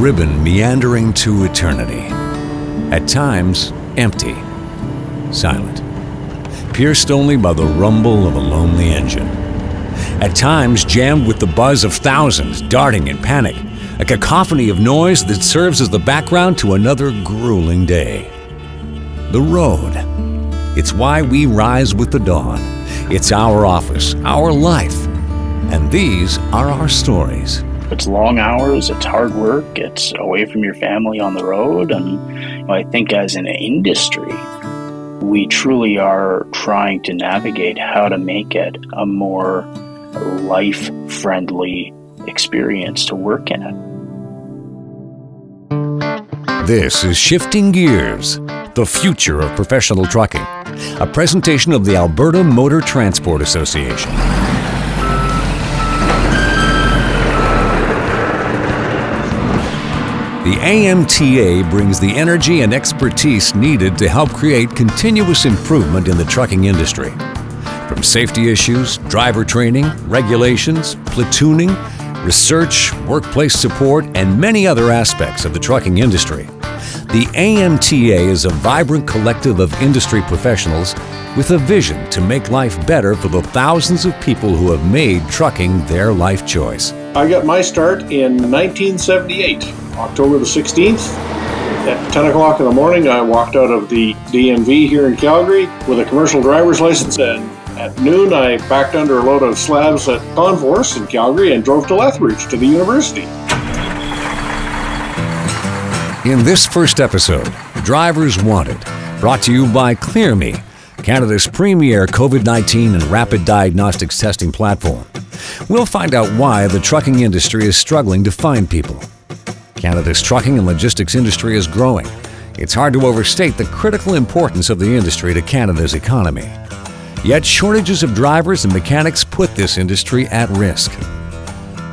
Ribbon meandering to eternity. At times, empty, silent, pierced only by the rumble of a lonely engine. At times, jammed with the buzz of thousands darting in panic, a cacophony of noise that serves as the background to another grueling day. The road. It's why we rise with the dawn. It's our office, our life. And these are our stories. It's long hours, it's hard work, it's away from your family on the road. And I think as an industry, we truly are trying to navigate how to make it a more life friendly experience to work in it. This is Shifting Gears, the future of professional trucking, a presentation of the Alberta Motor Transport Association. The AMTA brings the energy and expertise needed to help create continuous improvement in the trucking industry. From safety issues, driver training, regulations, platooning, research, workplace support, and many other aspects of the trucking industry. The AMTA is a vibrant collective of industry professionals with a vision to make life better for the thousands of people who have made trucking their life choice. I got my start in 1978, October the 16th. At 10 o'clock in the morning, I walked out of the DMV here in Calgary with a commercial driver's license, and at noon, I backed under a load of slabs at Conforce in Calgary and drove to Lethbridge to the university. In this first episode, Drivers Wanted, brought to you by ClearMe, Canada's premier COVID 19 and rapid diagnostics testing platform. We'll find out why the trucking industry is struggling to find people. Canada's trucking and logistics industry is growing. It's hard to overstate the critical importance of the industry to Canada's economy. Yet shortages of drivers and mechanics put this industry at risk.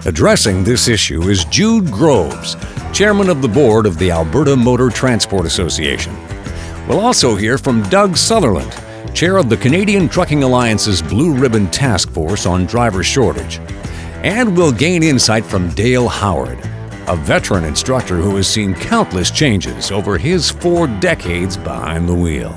Addressing this issue is Jude Groves, chairman of the board of the Alberta Motor Transport Association. We'll also hear from Doug Sutherland, chair of the Canadian Trucking Alliance's Blue Ribbon Task Force on driver shortage. And we'll gain insight from Dale Howard, a veteran instructor who has seen countless changes over his four decades behind the wheel.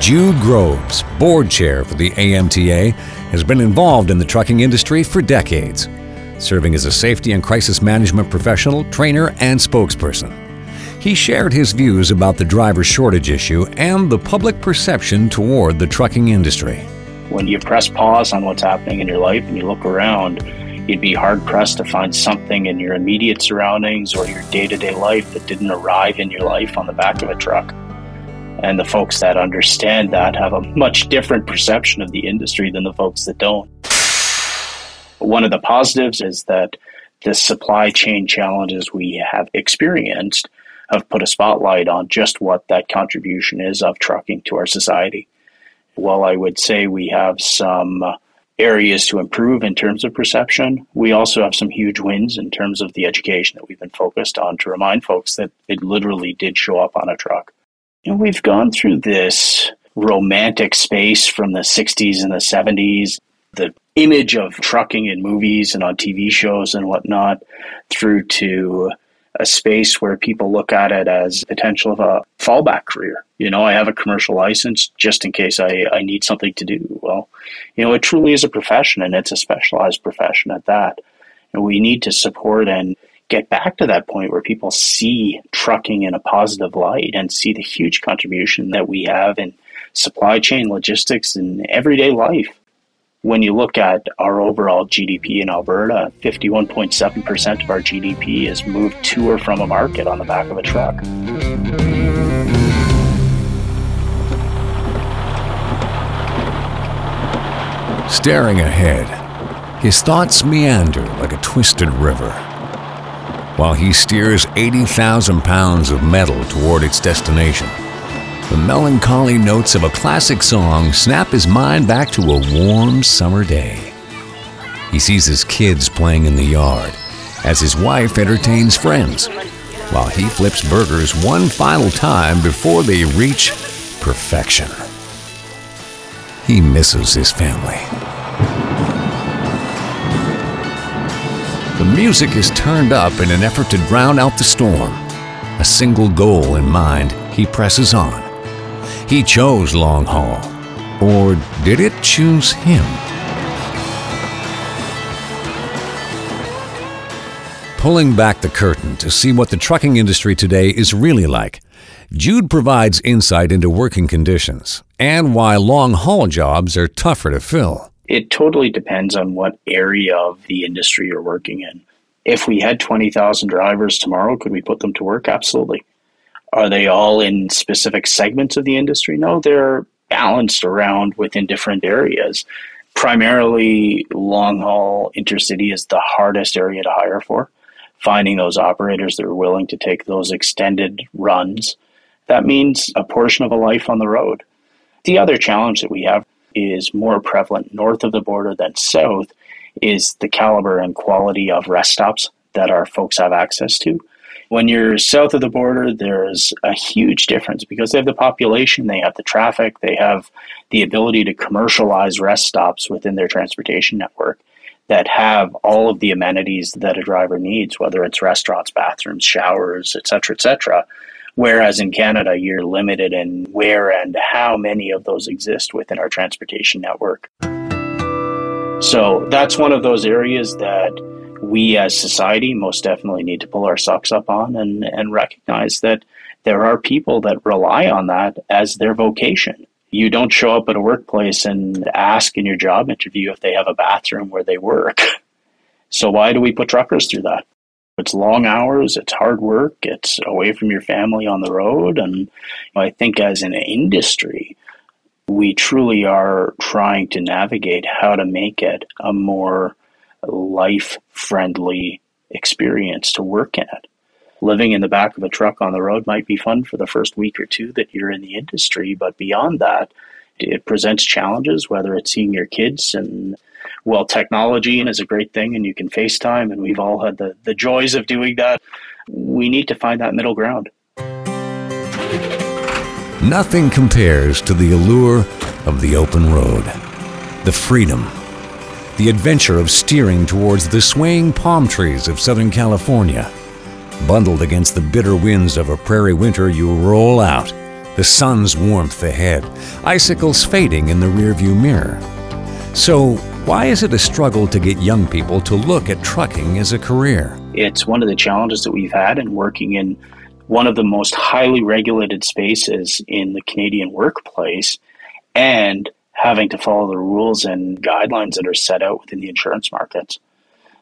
Jude Groves, board chair for the AMTA, has been involved in the trucking industry for decades, serving as a safety and crisis management professional, trainer, and spokesperson. He shared his views about the driver shortage issue and the public perception toward the trucking industry. When you press pause on what's happening in your life and you look around, you'd be hard pressed to find something in your immediate surroundings or your day to day life that didn't arrive in your life on the back of a truck. And the folks that understand that have a much different perception of the industry than the folks that don't. One of the positives is that the supply chain challenges we have experienced have put a spotlight on just what that contribution is of trucking to our society. While I would say we have some uh, areas to improve in terms of perception, we also have some huge wins in terms of the education that we've been focused on to remind folks that it literally did show up on a truck. And we've gone through this romantic space from the 60s and the 70s, the image of trucking in movies and on TV shows and whatnot, through to a space where people look at it as potential of a fallback career. You know, I have a commercial license just in case I, I need something to do. Well, you know, it truly is a profession and it's a specialized profession at that. And we need to support and get back to that point where people see trucking in a positive light and see the huge contribution that we have in supply chain logistics and everyday life. When you look at our overall GDP in Alberta, 51.7% of our GDP is moved to or from a market on the back of a truck. Staring ahead, his thoughts meander like a twisted river while he steers 80,000 pounds of metal toward its destination. The melancholy notes of a classic song snap his mind back to a warm summer day. He sees his kids playing in the yard as his wife entertains friends. while he flips burgers one final time before they reach perfection. He misses his family. The music is turned up in an effort to drown out the storm. A single goal in mind, he presses on. He chose long haul. Or did it choose him? Pulling back the curtain to see what the trucking industry today is really like, Jude provides insight into working conditions and why long haul jobs are tougher to fill. It totally depends on what area of the industry you're working in. If we had 20,000 drivers tomorrow, could we put them to work? Absolutely. Are they all in specific segments of the industry? No, they're balanced around within different areas. Primarily, long haul intercity is the hardest area to hire for finding those operators that are willing to take those extended runs. That means a portion of a life on the road. The other challenge that we have is more prevalent north of the border than south is the caliber and quality of rest stops that our folks have access to. When you're south of the border, there's a huge difference because they have the population, they have the traffic, they have the ability to commercialize rest stops within their transportation network that have all of the amenities that a driver needs, whether it's restaurants, bathrooms, showers, etc., etc. Whereas in Canada, you're limited in where and how many of those exist within our transportation network. So that's one of those areas that we as society most definitely need to pull our socks up on and, and recognize that there are people that rely on that as their vocation you don't show up at a workplace and ask in your job interview if they have a bathroom where they work. So why do we put truckers through that? It's long hours, it's hard work, it's away from your family on the road. And I think as an industry, we truly are trying to navigate how to make it a more life friendly experience to work it living in the back of a truck on the road might be fun for the first week or two that you're in the industry, but beyond that, it presents challenges, whether it's seeing your kids and well, technology is a great thing and you can FaceTime and we've all had the, the joys of doing that. We need to find that middle ground. Nothing compares to the allure of the open road, the freedom, the adventure of steering towards the swaying palm trees of Southern California Bundled against the bitter winds of a prairie winter, you roll out. The sun's warmth ahead, icicles fading in the rearview mirror. So, why is it a struggle to get young people to look at trucking as a career? It's one of the challenges that we've had in working in one of the most highly regulated spaces in the Canadian workplace and having to follow the rules and guidelines that are set out within the insurance markets.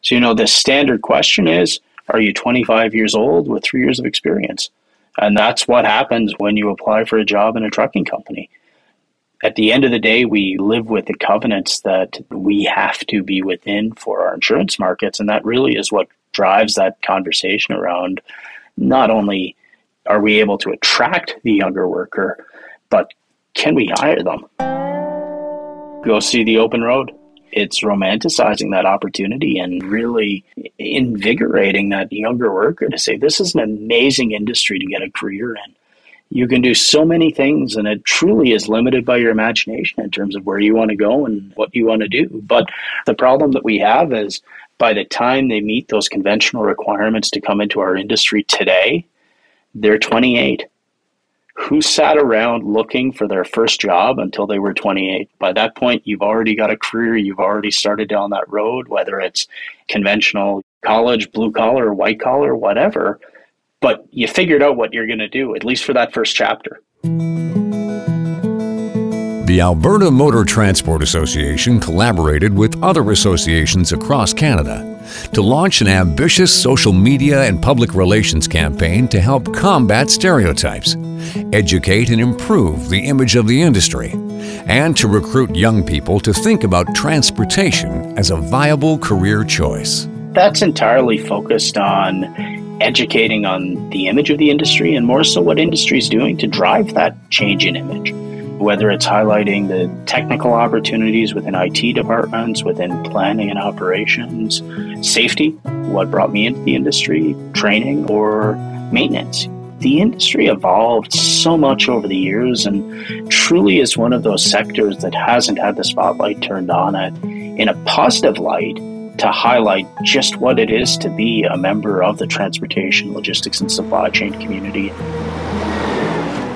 So, you know, the standard question is are you 25 years old with three years of experience? And that's what happens when you apply for a job in a trucking company. At the end of the day, we live with the covenants that we have to be within for our insurance markets. And that really is what drives that conversation around not only are we able to attract the younger worker, but can we hire them? Go see the open road it's romanticizing that opportunity and really invigorating that younger worker to say, this is an amazing industry to get a career in. You can do so many things, and it truly is limited by your imagination in terms of where you want to go and what you want to do. But the problem that we have is by the time they meet those conventional requirements to come into our industry today, they're 28 who sat around looking for their first job until they were 28. By that point, you've already got a career, you've already started down that road, whether it's conventional college, blue collar, white collar, whatever. But you figured out what you're going to do, at least for that first chapter. The Alberta Motor Transport Association collaborated with other associations across Canada to launch an ambitious social media and public relations campaign to help combat stereotypes, educate and improve the image of the industry, and to recruit young people to think about transportation as a viable career choice. That's entirely focused on educating on the image of the industry and more so what industry is doing to drive that change in image whether it's highlighting the technical opportunities within IT departments, within planning and operations, safety, what brought me into the industry, training, or maintenance. The industry evolved so much over the years and truly is one of those sectors that hasn't had the spotlight turned on it in a positive light to highlight just what it is to be a member of the transportation, logistics, and supply chain community.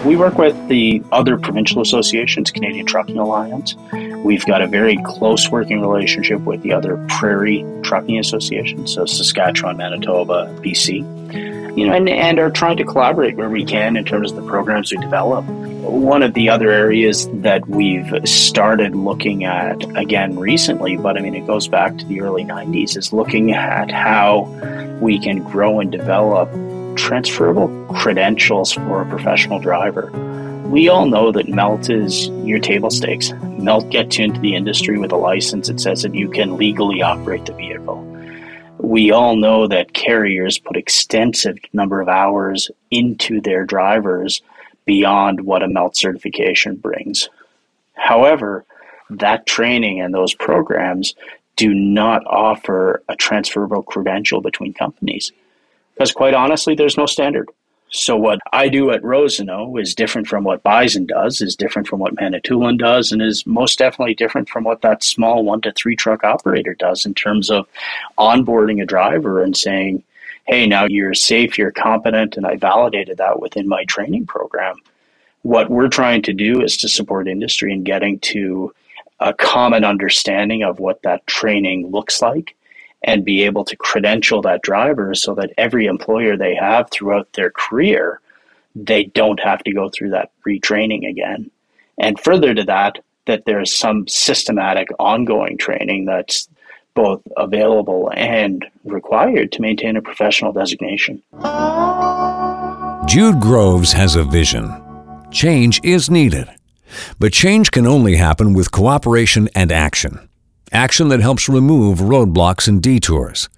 We work with the other provincial associations, Canadian Trucking Alliance. We've got a very close working relationship with the other prairie trucking associations, so Saskatchewan, Manitoba, BC. You know, and, and are trying to collaborate where we can in terms of the programs we develop. One of the other areas that we've started looking at again recently, but I mean, it goes back to the early 90s, is looking at how we can grow and develop transferable credentials for a professional driver. We all know that MELT is your table stakes. MELT gets you into the industry with a license that says that you can legally operate the vehicle. We all know that carriers put extensive number of hours into their drivers beyond what a MELT certification brings. However, that training and those programs do not offer a transferable credential between companies. Because quite honestly, there's no standard. So what I do at Rosenau is different from what Bison does, is different from what Manitoulin does, and is most definitely different from what that small one to three truck operator does in terms of onboarding a driver and saying, hey, now you're safe, you're competent, and I validated that within my training program. What we're trying to do is to support industry in getting to a common understanding of what that training looks like and be able to credential that driver so that every employer they have throughout their career, they don't have to go through that retraining again. And further to that, that there's some systematic ongoing training that's both available and required to maintain a professional designation. Jude Groves has a vision. Change is needed, but change can only happen with cooperation and action. Action that helps remove roadblocks and detours.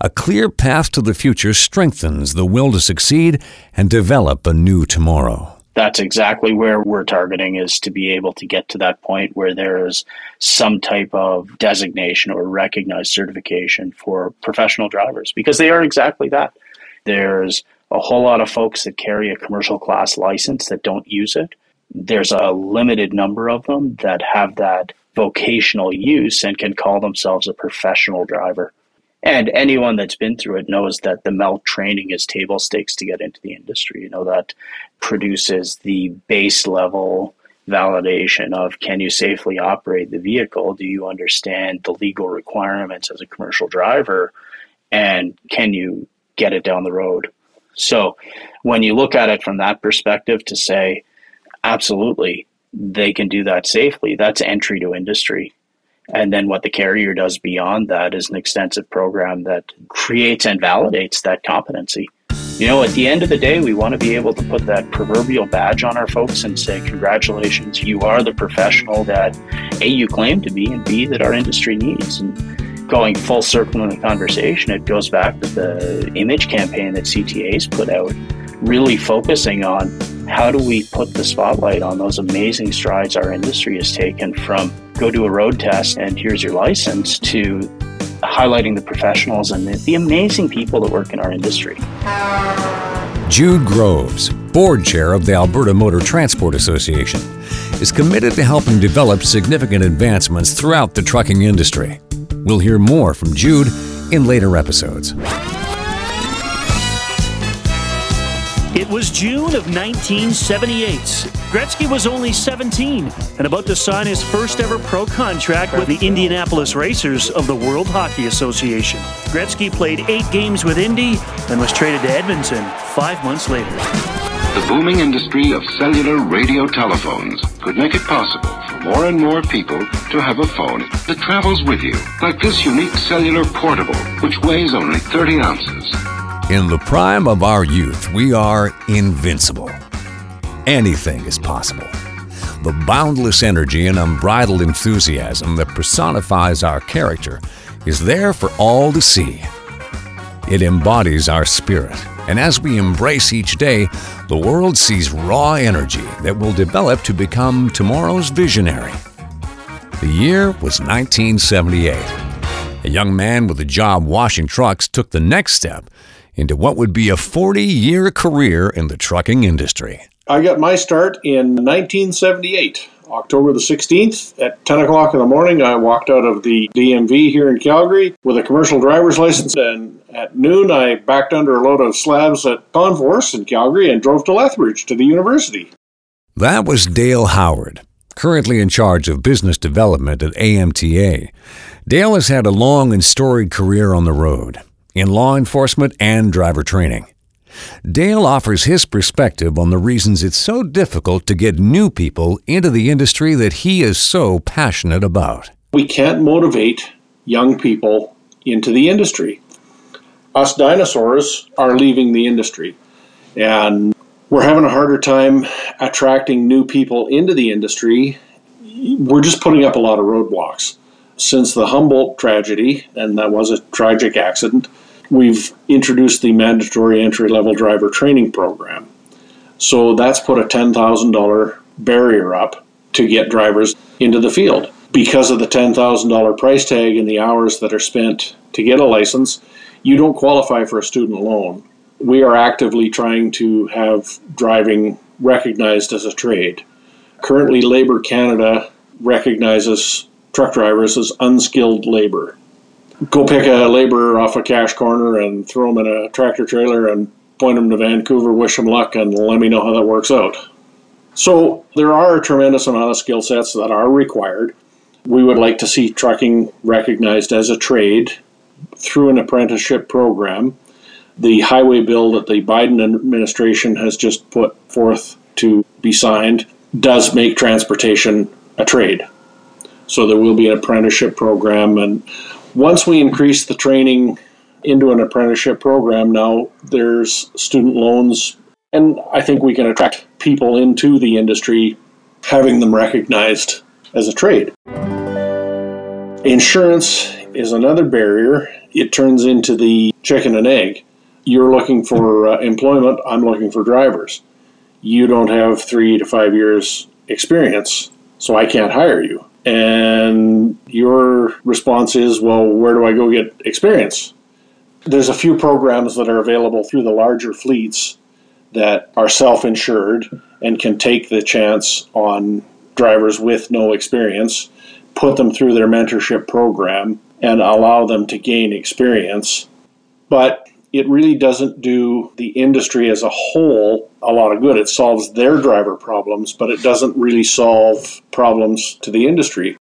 A clear path to the future strengthens the will to succeed and develop a new tomorrow. That's exactly where we're targeting is to be able to get to that point where there's some type of designation or recognized certification for professional drivers because they are exactly that. There's a whole lot of folks that carry a commercial class license that don't use it. There's a limited number of them that have that vocational use and can call themselves a professional driver. And anyone that's been through it knows that the MELT training is table stakes to get into the industry. You know, that produces the base level validation of can you safely operate the vehicle? Do you understand the legal requirements as a commercial driver? And can you get it down the road? So when you look at it from that perspective to say, absolutely, they can do that safely. That's entry to industry. And then what the carrier does beyond that is an extensive program that creates and validates that competency. You know, at the end of the day, we want to be able to put that proverbial badge on our folks and say, Congratulations, you are the professional that A, you claim to be, and B, that our industry needs. And going full circle in the conversation, it goes back to the image campaign that CTA's put out, really focusing on how do we put the spotlight on those amazing strides our industry has taken from go do a road test and here's your license to highlighting the professionals and the, the amazing people that work in our industry. Jude Groves, board chair of the Alberta Motor Transport Association, is committed to helping develop significant advancements throughout the trucking industry. We'll hear more from Jude in later episodes. It was June of 1978. Gretzky was only 17 and about to sign his first ever pro contract with the Indianapolis Racers of the World Hockey Association. Gretzky played eight games with Indy and was traded to Edmonton five months later. The booming industry of cellular radio telephones could make it possible for more and more people to have a phone that travels with you, like this unique cellular portable, which weighs only 30 ounces. In the prime of our youth, we are invincible. Anything is possible. The boundless energy and unbridled enthusiasm that personifies our character is there for all to see. It embodies our spirit, and as we embrace each day, the world sees raw energy that will develop to become tomorrow's visionary. The year was 1978. A young man with a job washing trucks took the next step into what would be a 40 year career in the trucking industry. I got my start in 1978. October the 16th at 10 o'clock in the morning, I walked out of the DMV here in Calgary with a commercial driver's license. And at noon, I backed under a load of slabs at Conforce in Calgary and drove to Lethbridge to the university. That was Dale Howard, currently in charge of business development at AMTA. Dale has had a long and storied career on the road, in law enforcement and driver training. Dale offers his perspective on the reasons it's so difficult to get new people into the industry that he is so passionate about. We can't motivate young people into the industry. Us dinosaurs are leaving the industry, and we're having a harder time attracting new people into the industry. We're just putting up a lot of roadblocks. Since the Humboldt tragedy, and that was a tragic accident, we've introduced the mandatory entry level driver training program. So that's put a $10,000 barrier up to get drivers into the field. Because of the $10,000 price tag and the hours that are spent to get a license, you don't qualify for a student loan. We are actively trying to have driving recognized as a trade. Currently, Labour Canada recognizes truck drivers as unskilled labor go pick a laborer off a cash corner and throw them in a tractor trailer and point them to Vancouver, wish them luck, and let me know how that works out. So there are a tremendous amount of skill sets that are required. We would like to see trucking recognized as a trade through an apprenticeship program. The highway bill that the Biden administration has just put forth to be signed does make transportation a trade. So there will be an apprenticeship program, and once we increase the training into an apprenticeship program, now there's student loans, and I think we can attract people into the industry, having them recognized as a trade. Insurance is another barrier. It turns into the chicken and egg. You're looking for uh, employment, I'm looking for drivers. You don't have three to five years experience, so I can't hire you and your response is, well, where do I go get experience? There's a few programs that are available through the larger fleets that are self insured and can take the chance on drivers with no experience, put them through their mentorship program, and allow them to gain experience. But it really doesn't do the industry as a whole a lot of good. It solves their driver problems, but it doesn't really solve problems to the industry.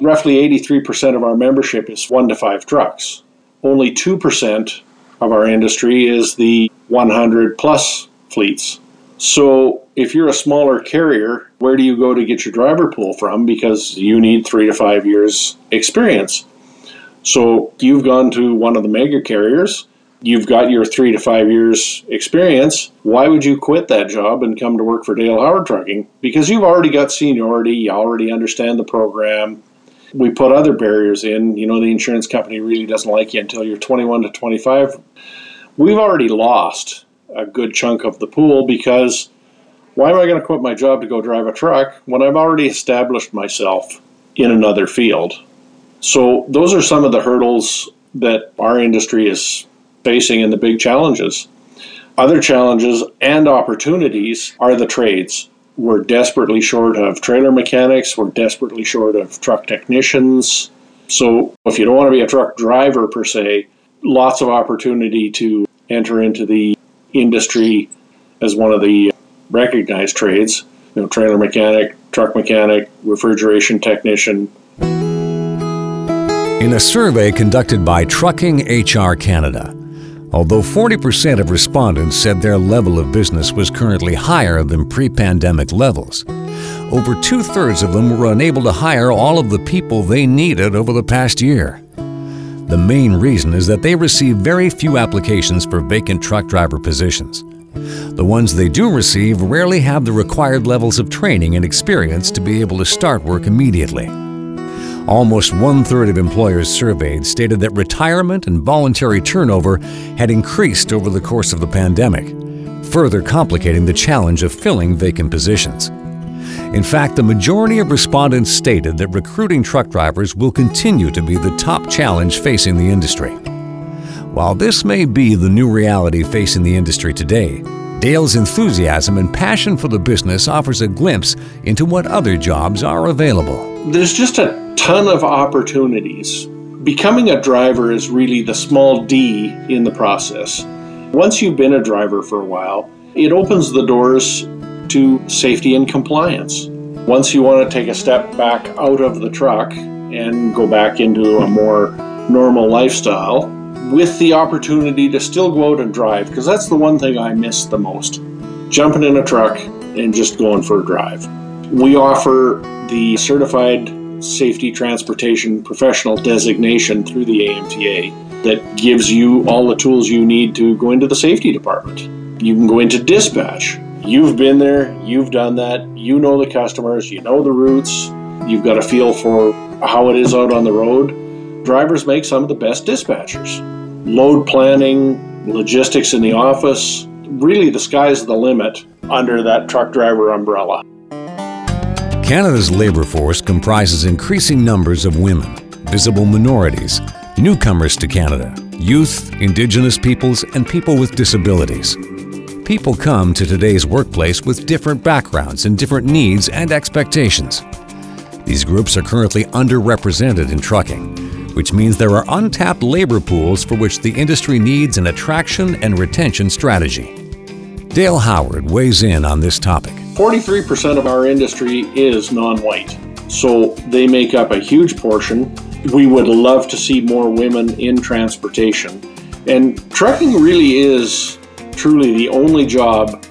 Roughly 83% of our membership is one to five trucks. Only 2% of our industry is the 100 plus fleets. So if you're a smaller carrier, where do you go to get your driver pool from? Because you need three to five years experience. So you've gone to one of the mega carriers, you've got your three to five years experience. Why would you quit that job and come to work for Dale Howard Trucking? Because you've already got seniority, you already understand the program. We put other barriers in. You know, the insurance company really doesn't like you until you're 21 to 25. We've already lost a good chunk of the pool because why am I going to quit my job to go drive a truck when I've already established myself in another field? So, those are some of the hurdles that our industry is facing and the big challenges. Other challenges and opportunities are the trades. We're desperately short of trailer mechanics, we're desperately short of truck technicians. So, if you don't want to be a truck driver per se, lots of opportunity to enter into the industry as one of the uh, recognized trades. You know, trailer mechanic, truck mechanic, refrigeration technician. In a survey conducted by Trucking HR Canada, although 40% of respondents said their level of business was currently higher than pre pandemic levels, over two thirds of them were unable to hire all of the people they needed over the past year. The main reason is that they receive very few applications for vacant truck driver positions. The ones they do receive rarely have the required levels of training and experience to be able to start work immediately. Almost one third of employers surveyed stated that retirement and voluntary turnover had increased over the course of the pandemic, further complicating the challenge of filling vacant positions. In fact, the majority of respondents stated that recruiting truck drivers will continue to be the top challenge facing the industry. While this may be the new reality facing the industry today, Dale's enthusiasm and passion for the business offers a glimpse into what other jobs are available. There's just a ton of opportunities. Becoming a driver is really the small d in the process. Once you've been a driver for a while, it opens the doors to safety and compliance. Once you want to take a step back out of the truck and go back into a more normal lifestyle, with the opportunity to still go out and drive, because that's the one thing I miss the most jumping in a truck and just going for a drive. We offer the certified safety transportation professional designation through the AMTA that gives you all the tools you need to go into the safety department. You can go into dispatch. You've been there, you've done that, you know the customers, you know the routes, you've got a feel for how it is out on the road. Drivers make some of the best dispatchers. Load planning, logistics in the office, really the sky's the limit under that truck driver umbrella. Canada's labour force comprises increasing numbers of women, visible minorities, newcomers to Canada, youth, Indigenous peoples, and people with disabilities. People come to today's workplace with different backgrounds and different needs and expectations. These groups are currently underrepresented in trucking, which means there are untapped labor pools for which the industry needs an attraction and retention strategy. Dale Howard weighs in on this topic. 43% of our industry is non white, so they make up a huge portion. We would love to see more women in transportation. And trucking really is truly the only job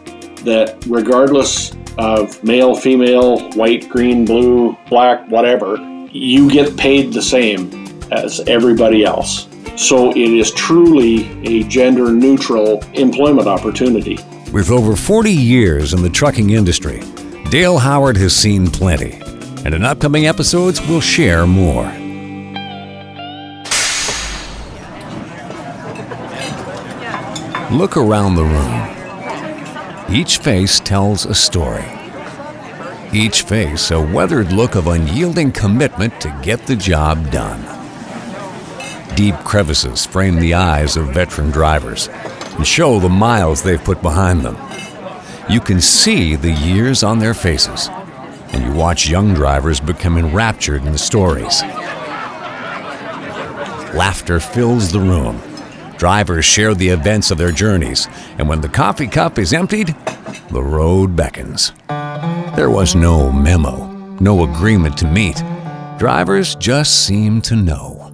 that, regardless of male, female, white, green, blue, black, whatever, you get paid the same as everybody else. So it is truly a gender neutral employment opportunity. With over 40 years in the trucking industry, Dale Howard has seen plenty, and in upcoming episodes, we'll share more. Look around the room. Each face tells a story. Each face a weathered look of unyielding commitment to get the job done. Deep crevices frame the eyes of veteran drivers and show the miles they've put behind them. You can see the years on their faces, and you watch young drivers become enraptured in the stories. Laughter fills the room. Drivers share the events of their journeys, and when the coffee cup is emptied, the road beckons. There was no memo, no agreement to meet. Drivers just seem to know.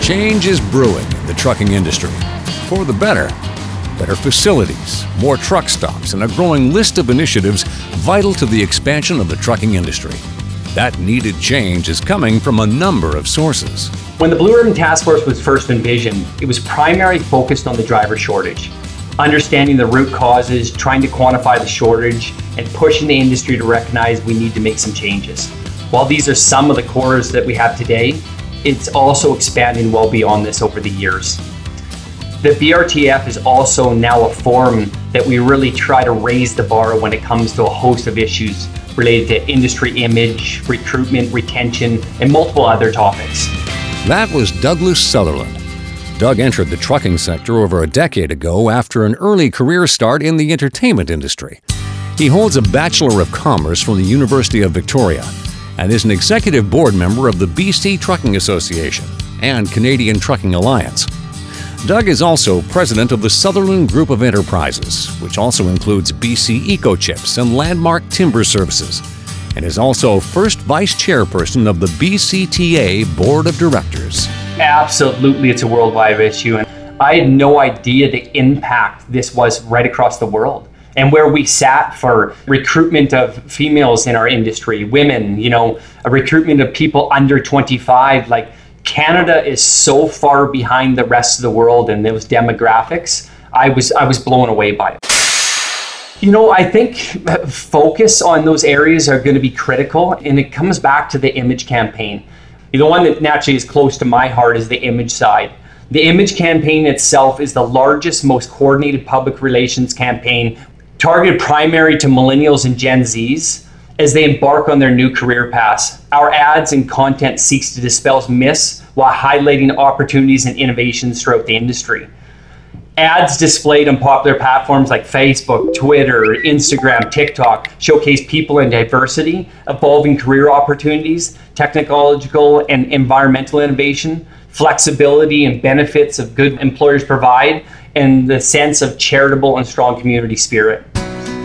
Change is brewing in the trucking industry. For the better. Better facilities, more truck stops, and a growing list of initiatives vital to the expansion of the trucking industry. That needed change is coming from a number of sources. When the Blue Ribbon Task Force was first envisioned, it was primarily focused on the driver shortage. Understanding the root causes, trying to quantify the shortage, and pushing the industry to recognize we need to make some changes. While these are some of the cores that we have today, it's also expanding well beyond this over the years. The BRTF is also now a forum that we really try to raise the bar when it comes to a host of issues related to industry image, recruitment, retention, and multiple other topics. That was Douglas Sutherland. Doug entered the trucking sector over a decade ago after an early career start in the entertainment industry. He holds a Bachelor of Commerce from the University of Victoria and is an executive board member of the BC Trucking Association and Canadian Trucking Alliance. Doug is also president of the Sutherland Group of Enterprises, which also includes BC EcoChips and Landmark Timber Services, and is also first vice chairperson of the BCTA Board of Directors. Absolutely, it's a worldwide issue, and I had no idea the impact this was right across the world and where we sat for recruitment of females in our industry, women, you know, a recruitment of people under 25. Like Canada is so far behind the rest of the world in those demographics. I was I was blown away by it. You know, I think focus on those areas are going to be critical, and it comes back to the image campaign. The one that naturally is close to my heart is the image side. The image campaign itself is the largest, most coordinated public relations campaign targeted primary to millennials and Gen Zs as they embark on their new career paths. Our ads and content seeks to dispel myths while highlighting opportunities and innovations throughout the industry. Ads displayed on popular platforms like Facebook, Twitter, Instagram, TikTok showcase people in diversity, evolving career opportunities, technological and environmental innovation, flexibility and benefits of good employers provide, and the sense of charitable and strong community spirit.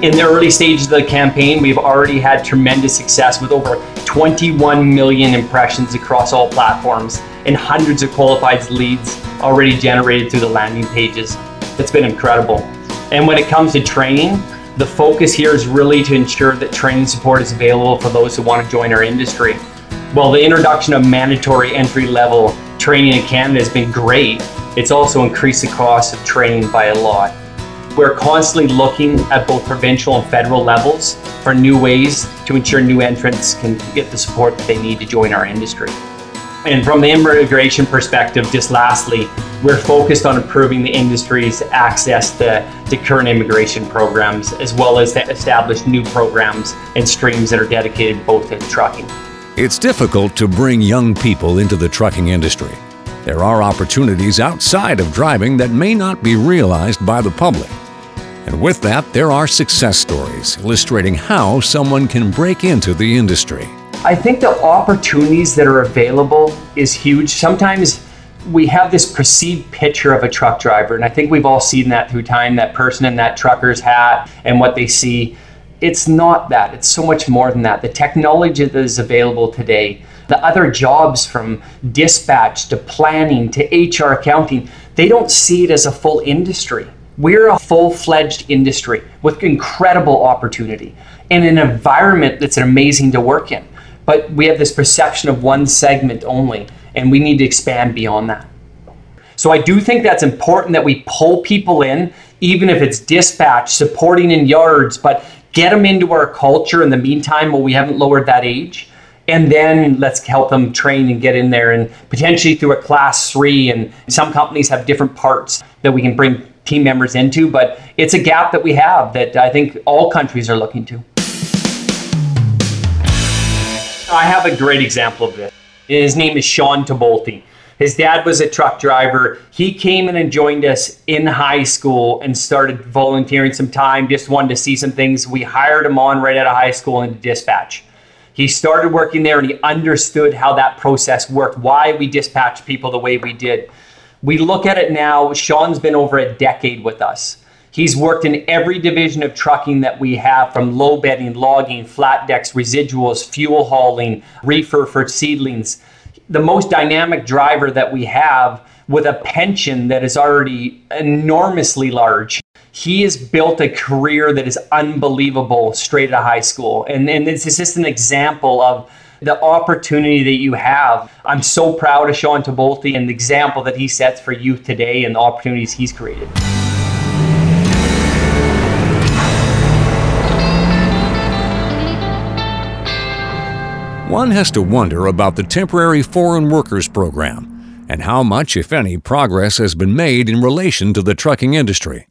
In the early stages of the campaign, we've already had tremendous success with over 21 million impressions across all platforms and hundreds of qualified leads already generated through the landing pages. It's been incredible. And when it comes to training, the focus here is really to ensure that training support is available for those who want to join our industry. While the introduction of mandatory entry level training in Canada has been great, it's also increased the cost of training by a lot. We're constantly looking at both provincial and federal levels for new ways to ensure new entrants can get the support that they need to join our industry. And from the immigration perspective, just lastly, we're focused on improving the industry's access to, to current immigration programs, as well as to establish new programs and streams that are dedicated both to trucking. It's difficult to bring young people into the trucking industry. There are opportunities outside of driving that may not be realized by the public. And with that, there are success stories illustrating how someone can break into the industry. I think the opportunities that are available is huge. Sometimes we have this perceived picture of a truck driver, and I think we've all seen that through time that person in that trucker's hat and what they see. It's not that, it's so much more than that. The technology that is available today, the other jobs from dispatch to planning to HR accounting, they don't see it as a full industry. We're a full fledged industry with incredible opportunity and an environment that's amazing to work in. But we have this perception of one segment only, and we need to expand beyond that. So I do think that's important that we pull people in, even if it's dispatch, supporting in yards, but get them into our culture in the meantime while we haven't lowered that age. And then let's help them train and get in there and potentially through a class three. And some companies have different parts that we can bring team members into, but it's a gap that we have that I think all countries are looking to. I have a great example of this. His name is Sean Tabolti. His dad was a truck driver. He came in and joined us in high school and started volunteering some time, just wanted to see some things. We hired him on right out of high school into dispatch. He started working there and he understood how that process worked, why we dispatched people the way we did. We look at it now, Sean's been over a decade with us. He's worked in every division of trucking that we have from low bedding, logging, flat decks, residuals, fuel hauling, reefer for seedlings. The most dynamic driver that we have with a pension that is already enormously large. He has built a career that is unbelievable straight out of high school. And, and this is just an example of the opportunity that you have. I'm so proud of Sean Tabolti and the example that he sets for youth today and the opportunities he's created. One has to wonder about the Temporary Foreign Workers Program and how much, if any, progress has been made in relation to the trucking industry.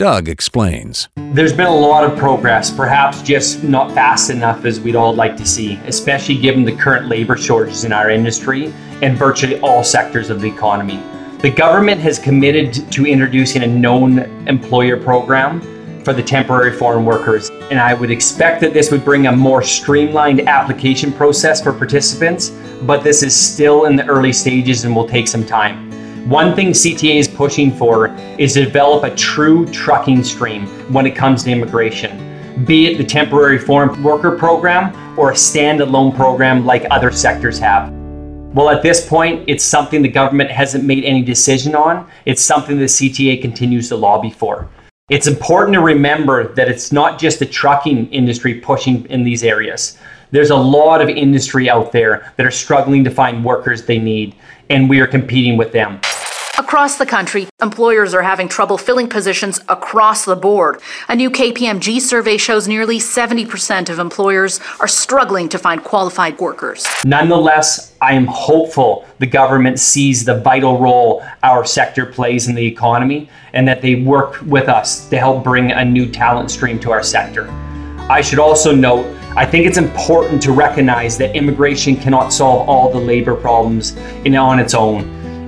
Doug explains. There's been a lot of progress, perhaps just not fast enough as we'd all like to see, especially given the current labor shortages in our industry and virtually all sectors of the economy. The government has committed to introducing a known employer program for the temporary foreign workers, and I would expect that this would bring a more streamlined application process for participants, but this is still in the early stages and will take some time. One thing CTA is pushing for is to develop a true trucking stream when it comes to immigration, be it the temporary foreign worker program or a standalone program like other sectors have. Well, at this point, it's something the government hasn't made any decision on. It's something the CTA continues to lobby for. It's important to remember that it's not just the trucking industry pushing in these areas. There's a lot of industry out there that are struggling to find workers they need, and we are competing with them. Across the country, employers are having trouble filling positions across the board. A new KPMG survey shows nearly 70% of employers are struggling to find qualified workers. Nonetheless, I am hopeful the government sees the vital role our sector plays in the economy and that they work with us to help bring a new talent stream to our sector. I should also note I think it's important to recognize that immigration cannot solve all the labor problems in, on its own.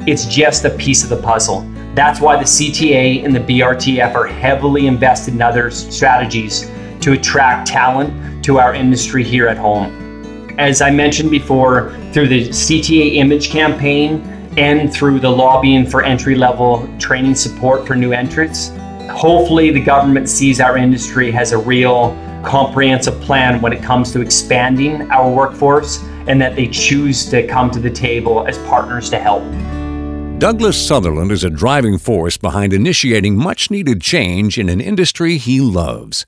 It's just a piece of the puzzle. That's why the CTA and the BRTF are heavily invested in other strategies to attract talent to our industry here at home. As I mentioned before, through the CTA image campaign and through the lobbying for entry level training support for new entrants, hopefully the government sees our industry has a real comprehensive plan when it comes to expanding our workforce and that they choose to come to the table as partners to help. Douglas Sutherland is a driving force behind initiating much needed change in an industry he loves.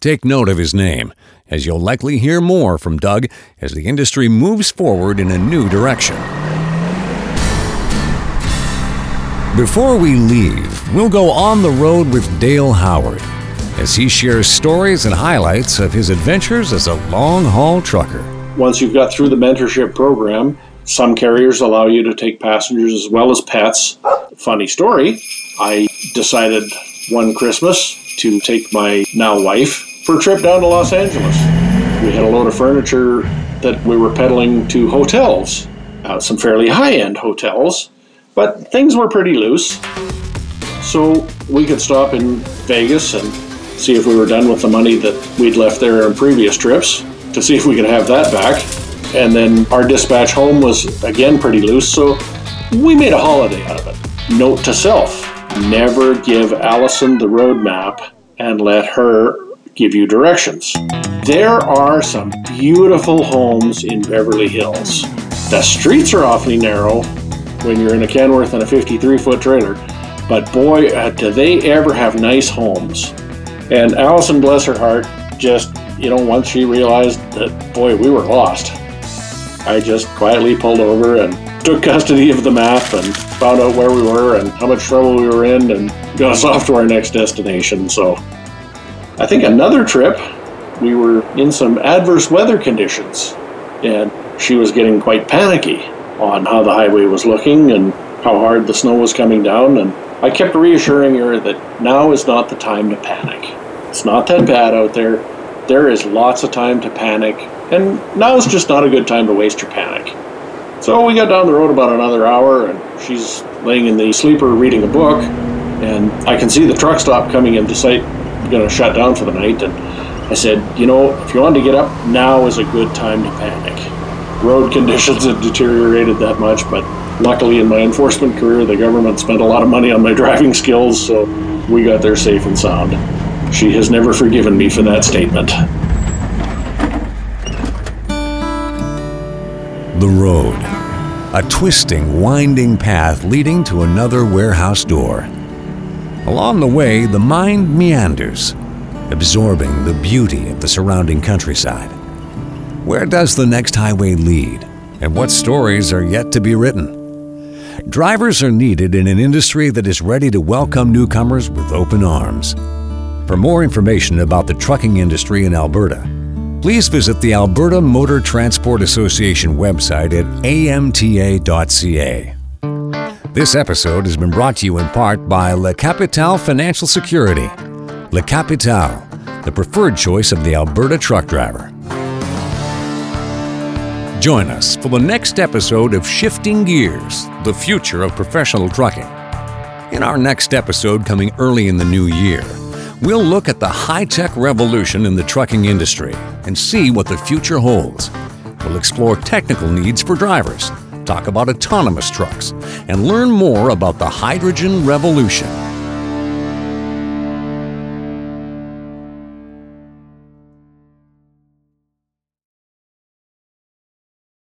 Take note of his name, as you'll likely hear more from Doug as the industry moves forward in a new direction. Before we leave, we'll go on the road with Dale Howard as he shares stories and highlights of his adventures as a long haul trucker. Once you've got through the mentorship program, some carriers allow you to take passengers as well as pets. Funny story, I decided one Christmas to take my now wife for a trip down to Los Angeles. We had a load of furniture that we were peddling to hotels, uh, some fairly high end hotels, but things were pretty loose. So we could stop in Vegas and see if we were done with the money that we'd left there on previous trips to see if we could have that back. And then our dispatch home was again pretty loose, so we made a holiday out of it. Note to self never give Allison the road map and let her give you directions. There are some beautiful homes in Beverly Hills. The streets are awfully narrow when you're in a Kenworth and a 53 foot trailer, but boy, uh, do they ever have nice homes. And Allison, bless her heart, just, you know, once she realized that, boy, we were lost, I just quietly pulled over and took custody of the map and found out where we were and how much trouble we were in and got us off to our next destination. So I think another trip, we were in some adverse weather conditions and she was getting quite panicky on how the highway was looking and how hard the snow was coming down. And I kept reassuring her that now is not the time to panic. It's not that bad out there. There is lots of time to panic, and now is just not a good time to waste your panic. So we got down the road about another hour, and she's laying in the sleeper reading a book, and I can see the truck stop coming into sight, going to shut down for the night. And I said, you know, if you want to get up, now is a good time to panic. Road conditions had deteriorated that much, but luckily in my enforcement career, the government spent a lot of money on my driving skills, so we got there safe and sound. She has never forgiven me for that statement. The road. A twisting, winding path leading to another warehouse door. Along the way, the mind meanders, absorbing the beauty of the surrounding countryside. Where does the next highway lead, and what stories are yet to be written? Drivers are needed in an industry that is ready to welcome newcomers with open arms. For more information about the trucking industry in Alberta, please visit the Alberta Motor Transport Association website at amta.ca. This episode has been brought to you in part by La Capitale Financial Security. La Capitale, the preferred choice of the Alberta truck driver. Join us for the next episode of Shifting Gears The Future of Professional Trucking. In our next episode, coming early in the new year, We'll look at the high tech revolution in the trucking industry and see what the future holds. We'll explore technical needs for drivers, talk about autonomous trucks, and learn more about the hydrogen revolution.